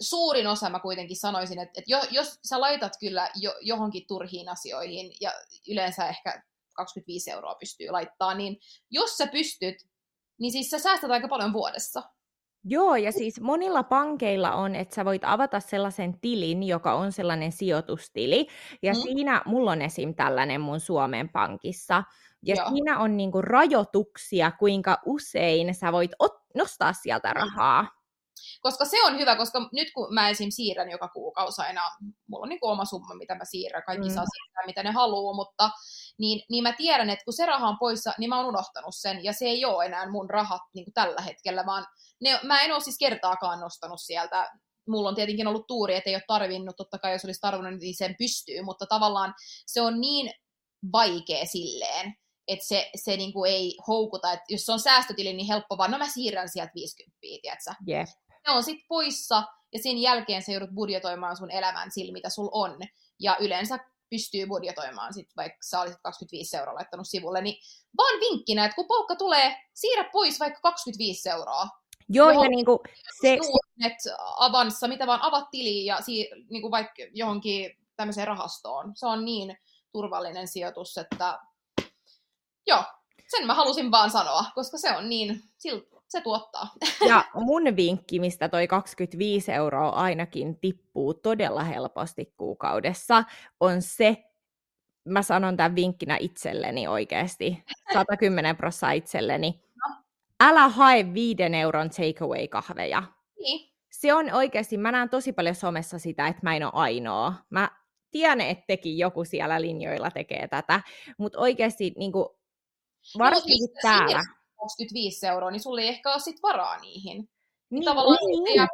suurin osa mä kuitenkin sanoisin, että, että jo, jos sä laitat kyllä jo, johonkin turhiin asioihin, ja yleensä ehkä 25 euroa pystyy laittaa, niin jos sä pystyt, niin siis sä säästät aika paljon vuodessa. Joo, ja siis monilla pankeilla on, että sä voit avata sellaisen tilin, joka on sellainen sijoitustili, ja mm. siinä mulla on esim. tällainen mun Suomen pankissa, ja Joo. siinä on niinku rajoituksia, kuinka usein sä voit ot- nostaa sieltä mm. rahaa. Koska se on hyvä, koska nyt kun mä esim. siirrän joka kuukausi aina, mulla on niin oma summa, mitä mä siirrän, kaikki mm. saa siirtää, mitä ne haluaa, mutta niin, niin mä tiedän, että kun se raha on poissa, niin mä oon unohtanut sen, ja se ei ole enää mun rahat niin kuin tällä hetkellä, vaan ne, mä en ole siis kertaakaan nostanut sieltä mulla on tietenkin ollut tuuri, että ei ole tarvinnut, totta kai jos olisi tarvinnut, niin sen pystyy, mutta tavallaan se on niin vaikea silleen, että se, se niinku ei houkuta, että jos se on säästötili, niin helppo vaan, no mä siirrän sieltä 50, tiedätkö? Yeah ne on sitten poissa, ja sen jälkeen sä joudut budjetoimaan sun elämän sillä, mitä sul on. Ja yleensä pystyy budjetoimaan, sit, vaikka sä olisit 25 euroa laittanut sivulle, niin vaan vinkkinä, että kun palkka tulee, siirrä pois vaikka 25 euroa. Joo, ja niin kuin se... Net, avanssa, mitä vaan avat tili ja si, niin kuin vaikka johonkin tämmöiseen rahastoon. Se on niin turvallinen sijoitus, että joo, sen mä halusin vaan sanoa, koska se on niin, se tuottaa. Ja mun vinkki, mistä toi 25 euroa ainakin tippuu todella helposti kuukaudessa, on se, mä sanon tämän vinkkinä itselleni oikeasti, 110 prosenttia itselleni, no. älä hae viiden euron takeaway-kahveja. Niin. Se on oikeasti, mä näen tosi paljon somessa sitä, että mä en ole ainoa. Mä tiedän, että tekin joku siellä linjoilla tekee tätä, mutta oikeasti niin kuin, varsinkin no, täällä. 25 euroa, niin sulle ei ehkä ole sit varaa niihin. Niin, niin tavallaan niin, niin. Ja,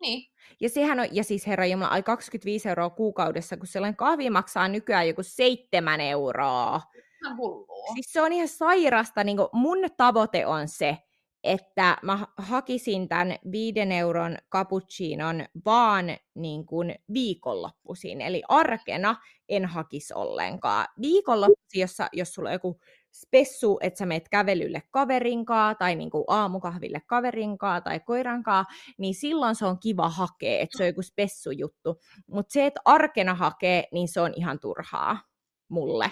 niin. Ja sehän on, ja siis herra Jumala, ai 25 euroa kuukaudessa, kun sellainen kahvi maksaa nykyään joku 7 euroa. Ihan hullua. Siis se on ihan sairasta, niin mun tavoite on se, että mä hakisin tämän viiden euron cappuccinon vaan niin kuin viikonloppuisin. Eli arkena en hakisi ollenkaan. Viikonloppuisin, jossa, jos sulla on joku spessu, että sä meet kävelylle kaverinkaa tai niin kuin aamukahville kaverinkaa tai koirankaa, niin silloin se on kiva hakea, että se on joku spessujuttu. Mutta se, että arkena hakee, niin se on ihan turhaa mulle.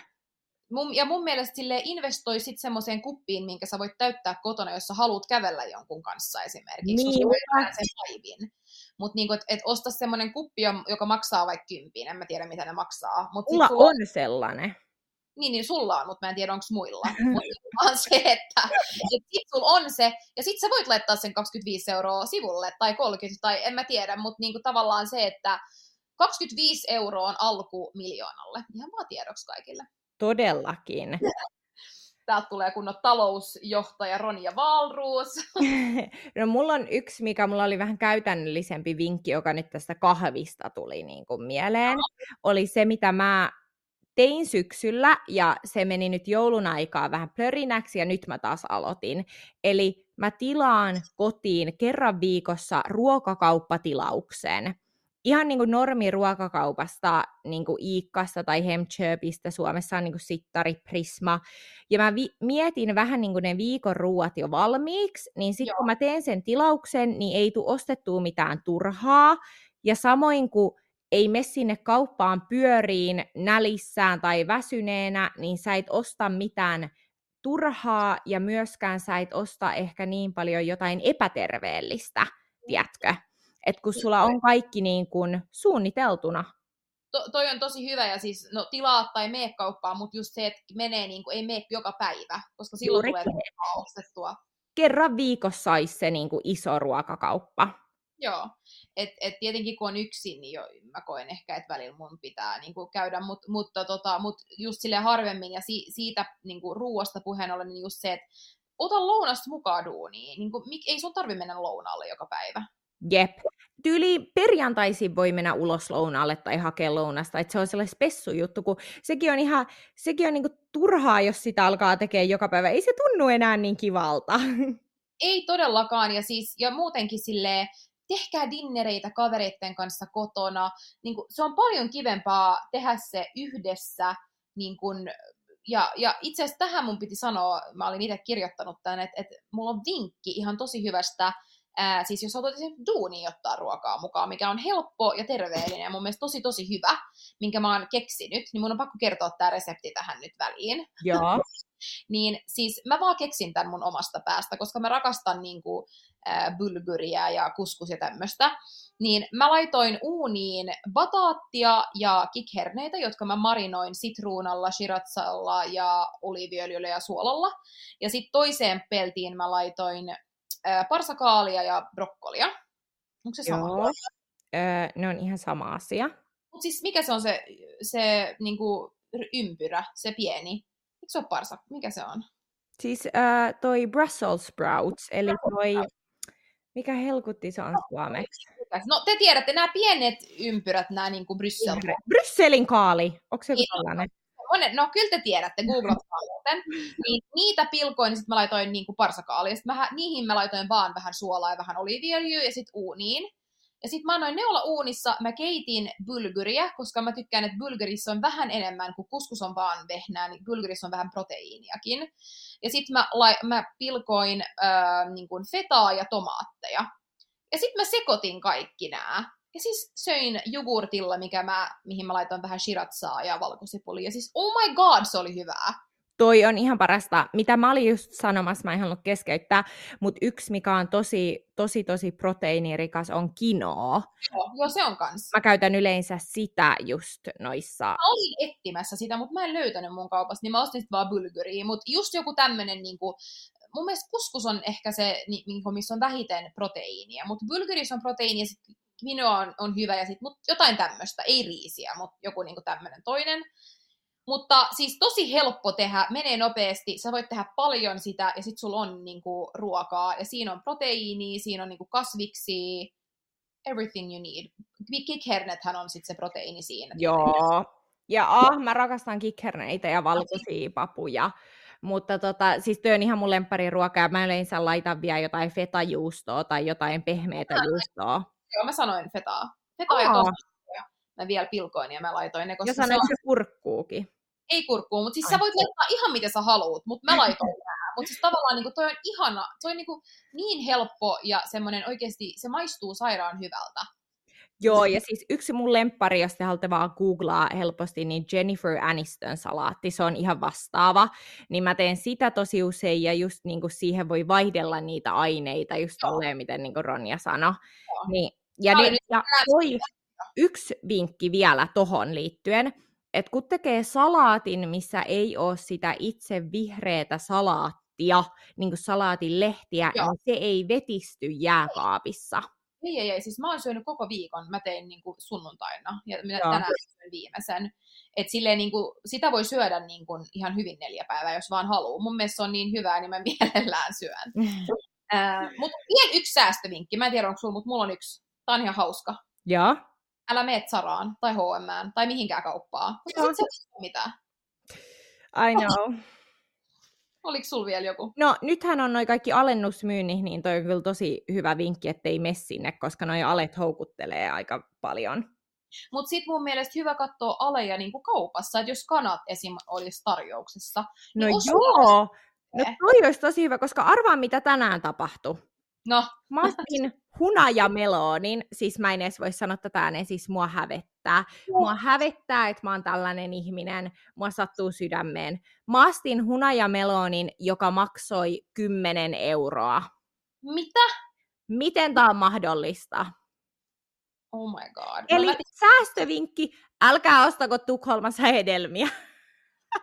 Mun, ja mun mielestä sille investoi sitten semmoiseen kuppiin, minkä sä voit täyttää kotona, jos sä haluat kävellä jonkun kanssa esimerkiksi. Niin. sen Mutta niinku, että et osta semmoinen kuppi, joka maksaa vaikka kympin, en mä tiedä mitä ne maksaa. Mut Mulla on on sellainen niin, niin sulla on, mutta mä en tiedä, onko muilla. Mutta vaan se, että et sit sulla on se, ja sit sä voit laittaa sen 25 euroa sivulle, tai 30, tai en mä tiedä, mutta niinku tavallaan se, että 25 euroa on alku miljoonalle. Ihan vaan tiedoksi kaikille. Todellakin. Täältä tulee kunnon talousjohtaja Ronja Valruus. no mulla on yksi, mikä mulla oli vähän käytännöllisempi vinkki, joka nyt tästä kahvista tuli niin kuin mieleen. Oli se, mitä mä tein syksyllä ja se meni nyt joulun aikaa vähän plörinäksi ja nyt mä taas aloitin. Eli mä tilaan kotiin kerran viikossa ruokakauppatilauksen. ihan niin kuin normiruokakaupasta, niin kuin Iikkasta tai Hemchöpistä, Suomessa on niin kuin Sittari, Prisma, ja mä vi- mietin vähän niin kuin ne viikon ruuat jo valmiiksi, niin sitten kun mä teen sen tilauksen, niin ei tule ostettua mitään turhaa, ja samoin kuin ei mene sinne kauppaan pyöriin nälissään tai väsyneenä, niin sä et osta mitään turhaa ja myöskään sä et osta ehkä niin paljon jotain epäterveellistä, tiedätkö? Että kun sulla on kaikki niin kuin suunniteltuna. To, toi on tosi hyvä ja siis no tilaa tai mene kauppaan, mutta just se, että menee niin kuin, ei mene joka päivä, koska silloin Juuri tulee ostettua. Kerran viikossa olisi se niin kuin iso ruokakauppa. Joo, et, et tietenkin kun on yksin, niin jo, mä koen ehkä, että välillä mun pitää niin kuin käydä, mut, mutta tota, mut just sille harvemmin ja si, siitä niin kuin ruuasta puheen ollen, niin just se, että ota lounasta mukaan duuniin. Niin kuin, ei sun tarvi mennä lounaalle joka päivä. Jep. Tyyli perjantaisin voi mennä ulos lounaalle tai hakea lounasta, että se on sellainen spessu juttu, kun sekin on ihan, sekin on niinku turhaa, jos sitä alkaa tekemään joka päivä. Ei se tunnu enää niin kivalta. Ei todellakaan, ja siis, ja muutenkin silleen, tehkää dinnereitä kavereiden kanssa kotona. Niin kuin, se on paljon kivempaa tehdä se yhdessä. Niin kuin, ja, ja itse asiassa tähän mun piti sanoa, mä olin itse kirjoittanut tämän, että, että mulla on vinkki ihan tosi hyvästä Ää, siis jos haluat duuni ottaa ruokaa mukaan, mikä on helppo ja terveellinen ja mun mielestä tosi tosi hyvä, minkä mä oon keksinyt, niin mun on pakko kertoa tämä resepti tähän nyt väliin. Joo. Niin siis mä vaan keksin tämän mun omasta päästä, koska mä rakastan niin kuin, äh, bulguria ja kuskus ja tämmöistä. Niin mä laitoin uuniin bataattia ja kikherneitä, jotka mä marinoin sitruunalla, shiratsalla ja oliiviöljyllä ja suolalla. Ja sitten toiseen peltiin mä laitoin parsakaalia ja brokkolia. Onko se sama? Joo. Öö, ne on ihan sama asia. Mut siis mikä se on se, se niinku, ympyrä, se pieni? Eikö se ole parsa? Mikä se on? Siis äh, toi Brussels sprouts, eli toi... Mikä helkutti se on no, suomeksi? No te tiedätte, nämä pienet ympyrät, nämä niin kuin Bryssel. Brysselin kaali, onko se niin, sellainen? on, no kyllä te tiedätte, googlatkaa muuten. Niin, niitä pilkoin, niin sitten mä laitoin niin kuin parsakaalia. Sitten mä, niihin mä laitoin vaan vähän suolaa ja vähän oliiviöljyä ja sitten uuniin. Ja sitten mä annoin ne olla uunissa, mä keitin bulguria, koska mä tykkään, että bulgurissa on vähän enemmän, kuin kuskus on vaan vehnää, niin bulgurissa on vähän proteiiniakin. Ja sitten mä, mä pilkoin äh, niin kuin fetaa ja tomaatteja. Ja sitten mä sekoitin kaikki nämä. Ja siis söin jogurtilla, mikä mä, mihin mä laitoin vähän shiratsaa ja valkosipulia. Ja siis oh my god, se oli hyvää. Toi on ihan parasta. Mitä mä olin just sanomassa, mä en halunnut keskeyttää, mutta yksi, mikä on tosi, tosi, tosi proteiinirikas, on kinoa. Joo, joo, se on kans. Mä käytän yleensä sitä just noissa. Mä olin etsimässä sitä, mutta mä en löytänyt mun kaupasta, niin mä ostin sitten vaan bulguria. Mutta just joku tämmönen niinku, mun mielestä kuskus on ehkä se, niin, missä on vähiten proteiinia, mutta bulgurissa on proteiinia, sit quinoa on, on hyvä ja sit, mut jotain tämmöistä, ei riisiä, mutta joku niinku tämmöinen toinen. Mutta siis tosi helppo tehdä, menee nopeasti, sä voit tehdä paljon sitä ja sit sulla on niinku ruokaa ja siinä on proteiini, siinä on niinku kasviksi, everything you need. Kikhernethän on sitten se proteiini siinä. Joo, ja ah, mä rakastan kikherneitä ja valkoisia papuja. Mutta tota, siis työ on ihan mun ruokaa ja mä yleensä laitan vielä jotain fetajuustoa tai jotain pehmeätä juustoa. Joo, mä sanoin fetaa. Fetaa ja. Mä vielä pilkoin ja mä laitoin ne. Koska ja sanoit se, on... kurkkuukin. Ei kurkkuu, mutta siis Ai. sä voit laittaa ihan miten sä haluut, mutta mä laitoin nämä. Mutta siis tavallaan niin toi on ihana, toi on niin, niin helppo ja semmoinen oikeasti, se maistuu sairaan hyvältä. Joo, ja siis yksi mun lemppari, jos te haluatte vaan googlaa helposti, niin Jennifer Aniston salaatti, se on ihan vastaava. Niin mä teen sitä tosi usein, ja just niin kuin siihen voi vaihdella niitä aineita, just tolleen, miten niin kuin Ronja sanoi. Niin, ja, nyt, ja toi, yksi vinkki vielä tohon liittyen, että kun tekee salaatin, missä ei ole sitä itse vihreätä salaattia, niin kuin salaatin lehtiä, Joo. niin se ei vetisty jääkaapissa. Ei, ei, ei. Siis mä oon syönyt koko viikon. Mä tein niin kuin sunnuntaina ja minä Joo. tänään syön viimeisen. Et silleen, niin kuin, sitä voi syödä niin kuin, ihan hyvin neljä päivää, jos vaan haluaa. Mun mielestä se on niin hyvää, niin mä mielellään syön. äh, mutta vielä yksi säästövinkki. Mä en tiedä, onko sulla, mutta mulla on yksi. Tää on ihan hauska. Joo. Älä mene Saraan tai H&M tai mihinkään kauppaan, koska sit sä mitään. I know. Oliko sulla vielä joku? No nythän on noin kaikki alennusmyynnit, niin toi on kyllä tosi hyvä vinkki, ettei mene sinne, koska noi alet houkuttelee aika paljon. Mutta sitten mun mielestä hyvä katsoa aleja niin kuin kaupassa, että jos kanat esim. olisi tarjouksessa. No niin joo, no toi olisi tosi hyvä, koska arvaa mitä tänään tapahtui. No. Mä ostin hunajameloonin, siis mä en edes voi sanoa tätä ääneen, siis mua hävettää. Mua hävettää, että mä oon tällainen ihminen, mua sattuu sydämeen. Mä ostin hunajameloonin, joka maksoi 10 euroa. Mitä? Miten tää on mahdollista? Oh my god. Eli mä... säästövinkki, älkää ostako Tukholmassa hedelmiä.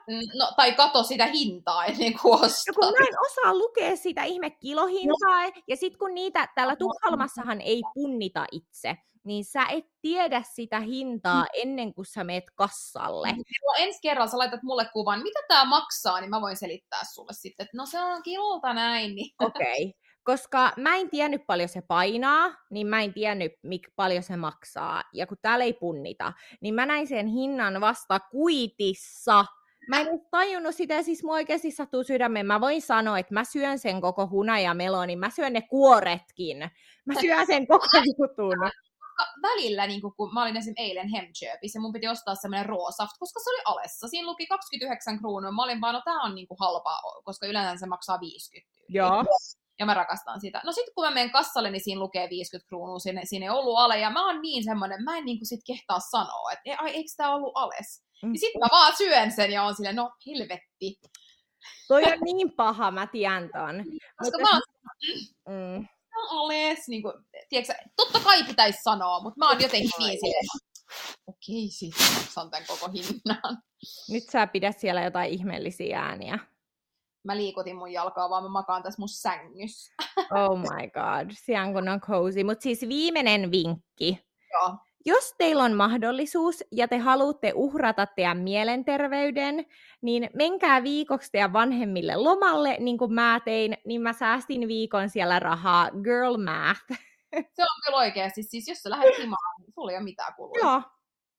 Mm, no, tai kato sitä hintaa ennen kuin ostaa. No kun mä en osaa lukea sitä ihme kilohintaa, no. ja sitten kun niitä täällä Tukholmassahan ei punnita itse, niin sä et tiedä sitä hintaa mm. ennen kuin sä meet kassalle. No, ensi kerralla sä laitat mulle kuvan, mitä tämä maksaa, niin mä voin selittää sulle sitten, että no se on kilolta näin. Niin. Okei, okay. koska mä en tiennyt paljon se painaa, niin mä en tiennyt mik paljon se maksaa. Ja kun täällä ei punnita, niin mä näin sen hinnan vasta kuitissa, Mä en tajunnut sitä, siis mua oikeasti sattuu sydämeen. Mä voin sanoa, että mä syön sen koko huna ja meloni, mä syön ne kuoretkin. Mä syön sen koko jutun. Välillä, niin kun mä olin esimerkiksi eilen Hemköpissä, mun piti ostaa semmoinen roosaft, koska se oli alessa. Siinä luki 29 kruunua. Mä olin vaan, no tää on niin kuin halpa, koska yleensä se maksaa 50. Joo. Ja mä rakastan sitä. No sitten kun mä menen kassalle, niin siinä lukee 50 kruunua, siinä, siinä ei ollut ale. Ja mä oon niin semmoinen, mä en niin sit kehtaa sanoa, että ai, eikö tää ollut ales? Mm. Niin sitten mä vaan syön sen ja on silleen, no helvetti. Toi on niin paha, mä tiedän ton. Koska mutta... mä oon mm. no, oles, niin kuin, tiedätkö, totta kai pitäisi sanoa, mutta mä oon jotenkin niin silleen, okei, sit maksan tämän koko hinnan. Nyt sä pidät siellä jotain ihmeellisiä ääniä. Mä liikutin mun jalkaa, vaan mä makaan tässä mun sängyssä. oh my god, siellä kun on cozy. Mutta siis viimeinen vinkki. Joo jos teillä on mahdollisuus ja te haluatte uhrata teidän mielenterveyden, niin menkää viikoksi teidän vanhemmille lomalle, niin kuin mä tein, niin mä säästin viikon siellä rahaa. Girl math. Se on kyllä oikeasti. Siis jos sä lähdet himaan, niin sulla ei ole mitään kuluja. Joo.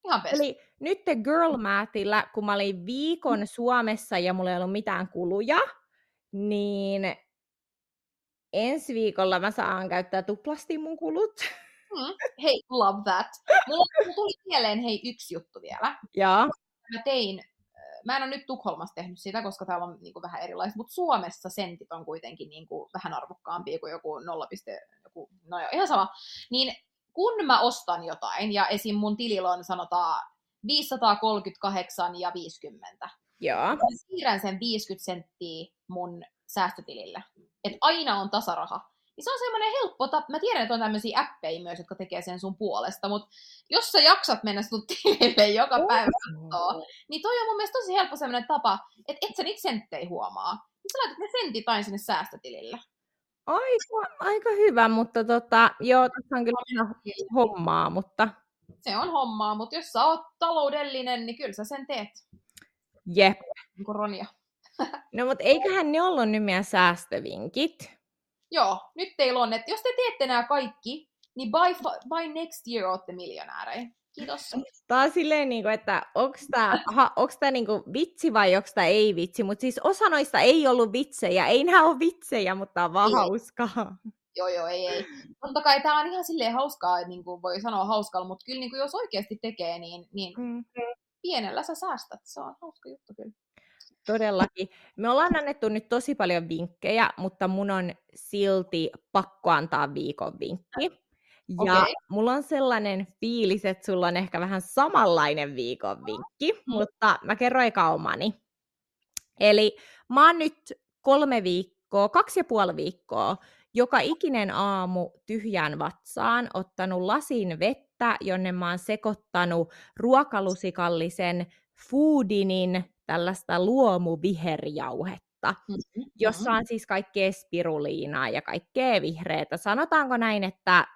Ihan best. Eli nyt te girl mathilla, kun mä olin viikon Suomessa ja mulla ei ollut mitään kuluja, niin ensi viikolla mä saan käyttää tuplasti mun kulut. Mm. Hei, love that. Mulla tuli mieleen hei yksi juttu vielä. Ja. Mä tein, mä en ole nyt Tukholmassa tehnyt sitä, koska täällä on niin kuin vähän erilaista, mutta Suomessa sentit on kuitenkin niin kuin vähän arvokkaampia kuin joku 0, joku, no joo, ihan sama. Niin kun mä ostan jotain, ja esim. mun tilillä on sanotaan 538 ja 50, Joo. Mä siirrän sen 50 senttiä mun säästötilille. Että aina on tasaraha. Niin se on semmoinen helppo tapa. Mä tiedän, että on tämmöisiä appeja myös, jotka tekee sen sun puolesta, mutta jos sä jaksat mennä sun tilille joka oh. päivä katsoa, niin toi on mun mielestä tosi helppo semmoinen tapa, että et sä niitä senttejä huomaa. Niin sä laitat ne sentit aina sinne säästötilille. Aika, aika hyvä, mutta tota, joo, tässä on kyllä hommaa, mutta... Se on hommaa, mutta jos sä oot taloudellinen, niin kyllä sä sen teet. Jep. Niin kuin Ronja. no, mutta eiköhän ne ollut nyt meidän säästövinkit. Joo, nyt teillä on, että jos te teette nämä kaikki, niin by, by next year olette miljonäärejä. Kiitos. Tämä on silleen, niin kuin, että onko tämä, onko tämä niin vitsi vai onko tämä ei vitsi, mutta siis osa noista ei ollut vitsejä, ei nämä ole vitsejä, mutta on vaan ei. hauskaa. Joo, joo, ei, ei. Totta kai tämä on ihan silleen hauskaa, niin kuin voi sanoa hauskalla, mutta kyllä niin kuin jos oikeasti tekee, niin, niin mm. pienellä sä säästät. Se on hauska juttu kyllä. Todellakin. Me ollaan annettu nyt tosi paljon vinkkejä, mutta mun on silti pakko antaa viikon vinkki. Ja okay. mulla on sellainen fiilis, että sulla on ehkä vähän samanlainen viikon vinkki, mm. mutta mä kerroin eka omani. Eli mä oon nyt kolme viikkoa, kaksi ja puoli viikkoa, joka ikinen aamu tyhjään vatsaan ottanut lasin vettä, jonne mä oon sekoittanut ruokalusikallisen foodinin tällaista luomuviherjauhetta, mm-hmm. jossa on siis kaikkea spiruliinaa ja kaikkea vihreätä. Sanotaanko näin, että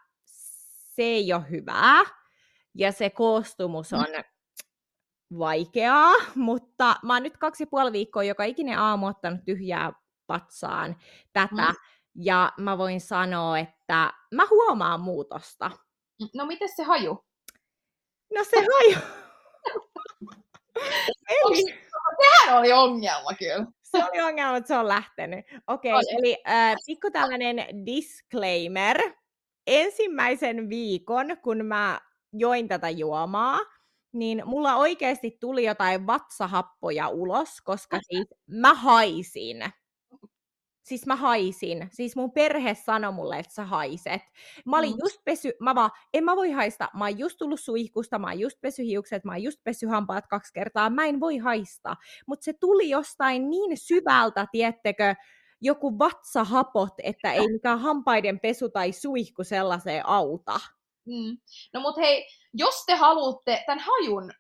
se ei ole hyvää ja se koostumus on mm. vaikeaa, mutta mä oon nyt kaksi ja puoli viikkoa joka ikinen aamu ottanut tyhjää patsaan tätä, mm. ja mä voin sanoa, että mä huomaan muutosta. No miten se haju? No se haju. Eli... Sehän oli ongelma kyllä. Se oli ongelma, että se on lähtenyt. Okei, okay, eli äh, pikku tällainen disclaimer. Ensimmäisen viikon, kun mä join tätä juomaa, niin mulla oikeasti tuli jotain vatsahappoja ulos, koska siis mä haisin. Siis mä haisin. Siis mun perhe sanoi mulle, että sä haiset. Mä olin mm. just pesy, mä vaan, en mä voi haista. Mä oon just tullut suihkusta, mä oon just pesy hiukset, mä oon just pesy hampaat kaksi kertaa. Mä en voi haista. Mutta se tuli jostain niin syvältä, tiettekö, joku vatsahapot, että ei mikään hampaiden pesu tai suihku sellaiseen auta. Mm. No mut hei, jos te haluatte tämän hajun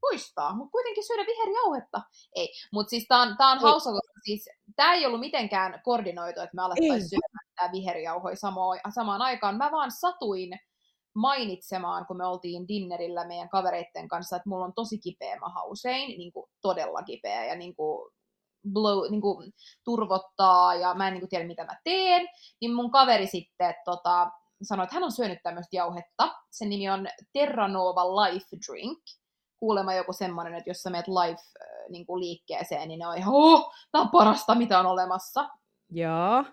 poistaa, mutta kuitenkin syödä viherjauhetta. Ei, mutta siis tää on, tää on hauska, koska siis tää ei ollut mitenkään koordinoitu, että me alettaisiin syödä tää viherjauhoja samoin, samaan aikaan. Mä vaan satuin mainitsemaan, kun me oltiin dinnerillä meidän kavereitten kanssa, että mulla on tosi kipeä maha usein, niin kuin todella kipeä ja niin kuin blow, niin kuin turvottaa ja mä en niin kuin tiedä mitä mä teen, niin mun kaveri sitten tota, sanoi, että hän on syönyt tämmöistä jauhetta. Sen nimi on Terranova Life Drink. Kuulemma joku semmoinen, että jos sä meet life-liikkeeseen, niin ne on ihan, oh, tämä on parasta, mitä on olemassa. Joo.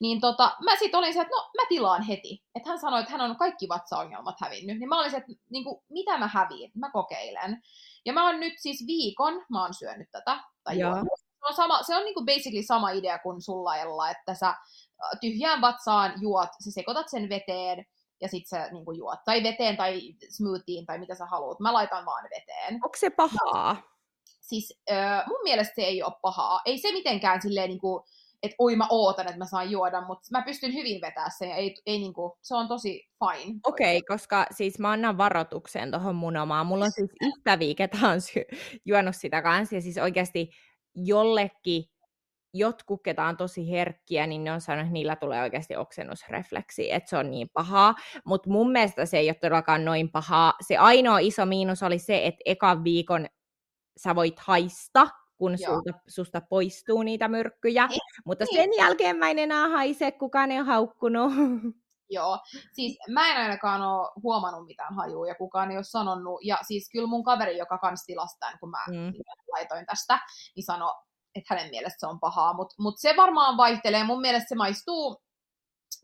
Niin tota, mä sitten olin se, että no mä tilaan heti. Että hän sanoi, että hän on kaikki vatsaongelmat hävinnyt. Niin mä olin se, että niin kuin, mitä mä häviin, mä kokeilen. Ja mä oon nyt siis viikon, mä oon syönyt tätä. Tai Joo. Se on, sama, se on niin kuin basically sama idea kuin sulla Ella, että sä tyhjään vatsaan juot, sä sekoitat sen veteen ja sit sä niin kuin juot. Tai veteen tai smoothieen tai mitä sä haluat. Mä laitan vaan veteen. Onko se pahaa? No, siis äh, mun mielestä se ei ole pahaa. Ei se mitenkään silleen niin kuin, että oi mä ootan, että mä saan juoda, mutta mä pystyn hyvin vetää sen ja ei, ei niinku, se on tosi fine. Okei, okay, koska siis mä annan varoituksen tuohon mun omaan. Mulla on siis ystäviä, ketä on juonut sitä kanssa ja siis oikeasti jollekin jotkut, ketä on tosi herkkiä, niin ne on sanonut, että niillä tulee oikeasti oksennusrefleksi, että se on niin pahaa. Mutta mun mielestä se ei ole todellakaan noin pahaa. Se ainoa iso miinus oli se, että ekan viikon sä voit haista, kun sulta, susta poistuu niitä myrkkyjä. Ei, Mutta sen jälkeen mä en enää haise, kukaan ei ole haukkunut. Joo, siis mä en ainakaan ole huomannut mitään hajua ja kukaan ei ole sanonut. Ja siis kyllä mun kaveri, joka kans tilasi tämän, kun mä mm. laitoin tästä, niin sanoi, että hänen mielestä se on pahaa, mutta mut se varmaan vaihtelee. Mun mielestä se maistuu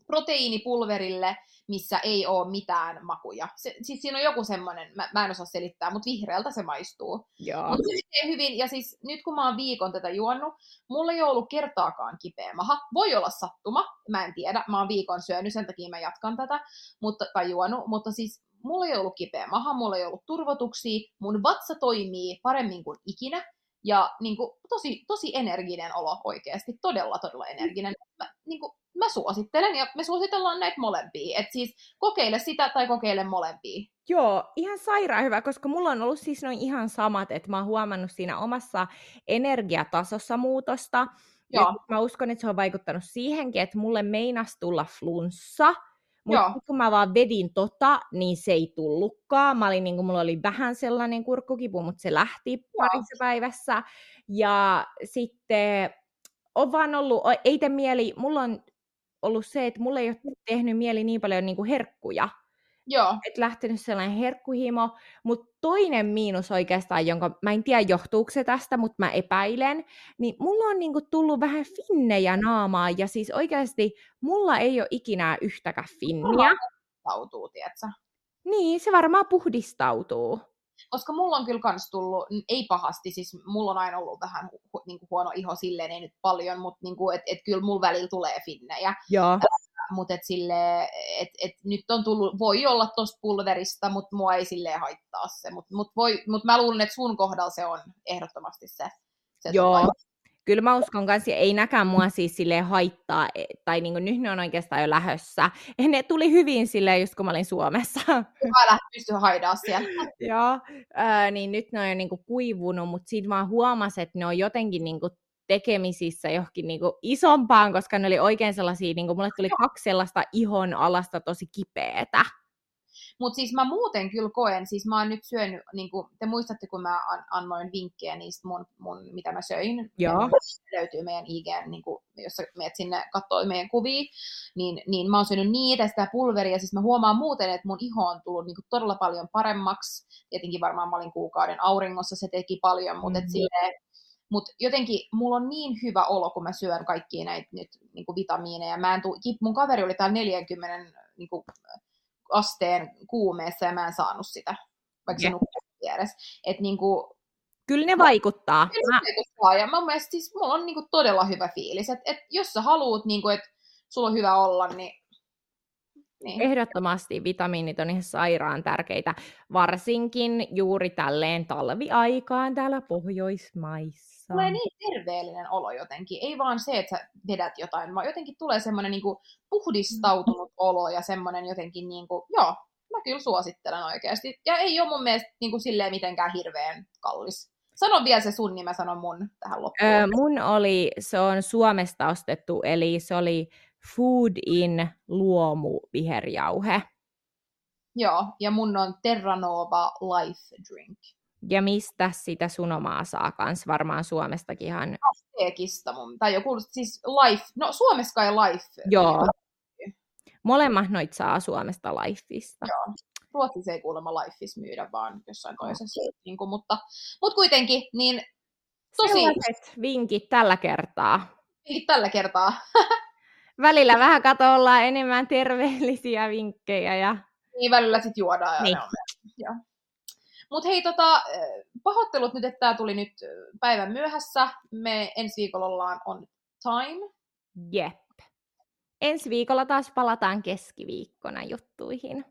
proteiinipulverille, missä ei ole mitään makuja. Se, siis siinä on joku semmoinen, mä, mä en osaa selittää, mutta vihreältä se maistuu. Mutta se tekee hyvin, ja siis nyt kun mä oon viikon tätä juonut, mulla ei ollut kertaakaan kipeä maha. Voi olla sattuma, mä en tiedä, mä oon viikon syönyt, sen takia mä jatkan tätä, mutta, tai juonut, mutta siis mulla ei ollut kipeä maha, mulla ei ollut turvotuksia, mun vatsa toimii paremmin kuin ikinä, ja niin kuin, tosi, tosi energinen olo oikeasti, todella todella energinen. Mä, niin kuin, mä suosittelen ja me suositellaan näitä molempia. että siis kokeile sitä tai kokeile molempia. Joo, ihan sairaan hyvä, koska mulla on ollut siis noin ihan samat, että mä oon huomannut siinä omassa energiatasossa muutosta. Joo. Ja mä uskon, että se on vaikuttanut siihenkin, että mulle meinas tulla flunssa – mutta kun mä vaan vedin tota, niin se ei tullutkaan. Mä olin, niin kuin, mulla oli vähän sellainen kurkkukipu, mutta se lähti parissa päivässä. Ja sitten on vaan ollut, ei te mieli, mulla on ollut se, että mulla ei ole tehnyt mieli niin paljon niin kuin herkkuja. Joo. Että lähtenyt sellainen herkkuhimo. Mutta toinen miinus oikeastaan, jonka mä en tiedä johtuuko se tästä, mutta mä epäilen, niin mulla on niinku tullut vähän finnejä naamaa. Ja siis oikeasti mulla ei ole ikinä yhtäkään finniä. Puhdistautuu, tiedätkö? Niin, se varmaan puhdistautuu. Koska mulla on kyllä kans tullut, ei pahasti, siis mulla on aina ollut vähän hu, niin kuin huono iho silleen, ei nyt paljon, mutta niin kuin, et, et kyllä mulla välillä tulee finnejä. Joo mutta et sille, et, et nyt on tullut, voi olla tuosta pulverista, mutta mua ei silleen haittaa se. Mutta mut voi, mut mä luulen, että sun kohdalla se on ehdottomasti se. se Joo, kyllä mä uskon kanssa, ei näkään mua siis sille haittaa, e, tai niin nyt ne on oikeastaan jo lähössä. Ne tuli hyvin sille just kun mä olin Suomessa. Hyvä pysty haidaa siellä. Joo, äh, niin nyt ne on jo niin kuivunut, mutta siitä vaan huomasin, että ne on jotenkin niin kuin tekemisissä johonkin niin kuin isompaan, koska ne oli oikein sellaisia, niin kuin mulle tuli kaksi sellaista ihon alasta tosi kipeätä. Mutta siis mä muuten kyllä koen, siis mä oon nyt syönyt, niin kuin, te muistatte, kun mä annoin vinkkejä niistä mun, mun mitä mä söin. Joo. löytyy meidän IG, niin kuin, jos sä menet sinne katsoa meidän kuvia, niin, niin mä oon syönyt niitä, sitä pulveria, siis mä huomaan muuten, että mun iho on tullut niin kuin, todella paljon paremmaksi. Tietenkin varmaan mä olin kuukauden auringossa, se teki paljon, mutta mm-hmm. et silleen, Mutta jotenkin mulla on niin hyvä olo, kun mä syön kaikkia näitä nyt niin kuin vitamiineja. Mä en tuu, mun kaveri oli täällä 40 niin kuin, asteen kuumeessa ja mä en saanut sitä, vaikka se nukkuu vieressä. Et, niin kuin, Kyllä ne vaikuttaa. Kyllä se vaikuttaa. Ja mä mielestä siis mulla on niin kuin, todella hyvä fiilis. Että et, jos sä haluut, niin kuin, että sulla on hyvä olla, niin niin. Ehdottomasti vitamiinit on ihan sairaan tärkeitä, varsinkin juuri tälleen talviaikaan täällä Pohjoismaissa. Tulee niin terveellinen olo jotenkin, ei vaan se, että sä vedät jotain, vaan jotenkin tulee semmoinen niin puhdistautunut olo ja semmoinen jotenkin, niin kuin, joo, mä kyllä suosittelen oikeasti. Ja ei ole mun mielestä niin kuin, silleen mitenkään hirveän kallis. Sano vielä se sun, niin mä sanon mun tähän loppuun. Öö, mun oli, se on Suomesta ostettu, eli se oli Food in luomu viherjauhe. Joo, ja mun on Terranova Life Drink. Ja mistä sitä sunomaa saa kans varmaan Suomestakin ihan... Apteekista mun, tai joku siis Life, no Suomessa kai Life. Joo. Molemmat noit saa Suomesta Lifeista. Joo. Ruotsissa ei kuulemma Lifeissa myydä, vaan jossain toisessa. Niin kuin, mutta, mutta kuitenkin, niin tosi... Sellaiset vinkit tällä kertaa. Vinkit tällä kertaa. välillä vähän kato ollaan enemmän terveellisiä vinkkejä. Ja... Niin, välillä sitten juodaan. Ja niin. Mutta hei, tota, pahoittelut nyt, että tämä tuli nyt päivän myöhässä. Me ensi viikolla ollaan on time. Jep. Ensi viikolla taas palataan keskiviikkona juttuihin.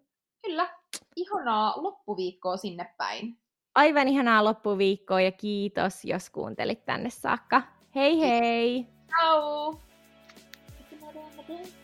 Kyllä. Ihanaa loppuviikkoa sinne päin. Aivan ihanaa loppuviikkoa ja kiitos, jos kuuntelit tänne saakka. Hei hei! Ciao! Thank you.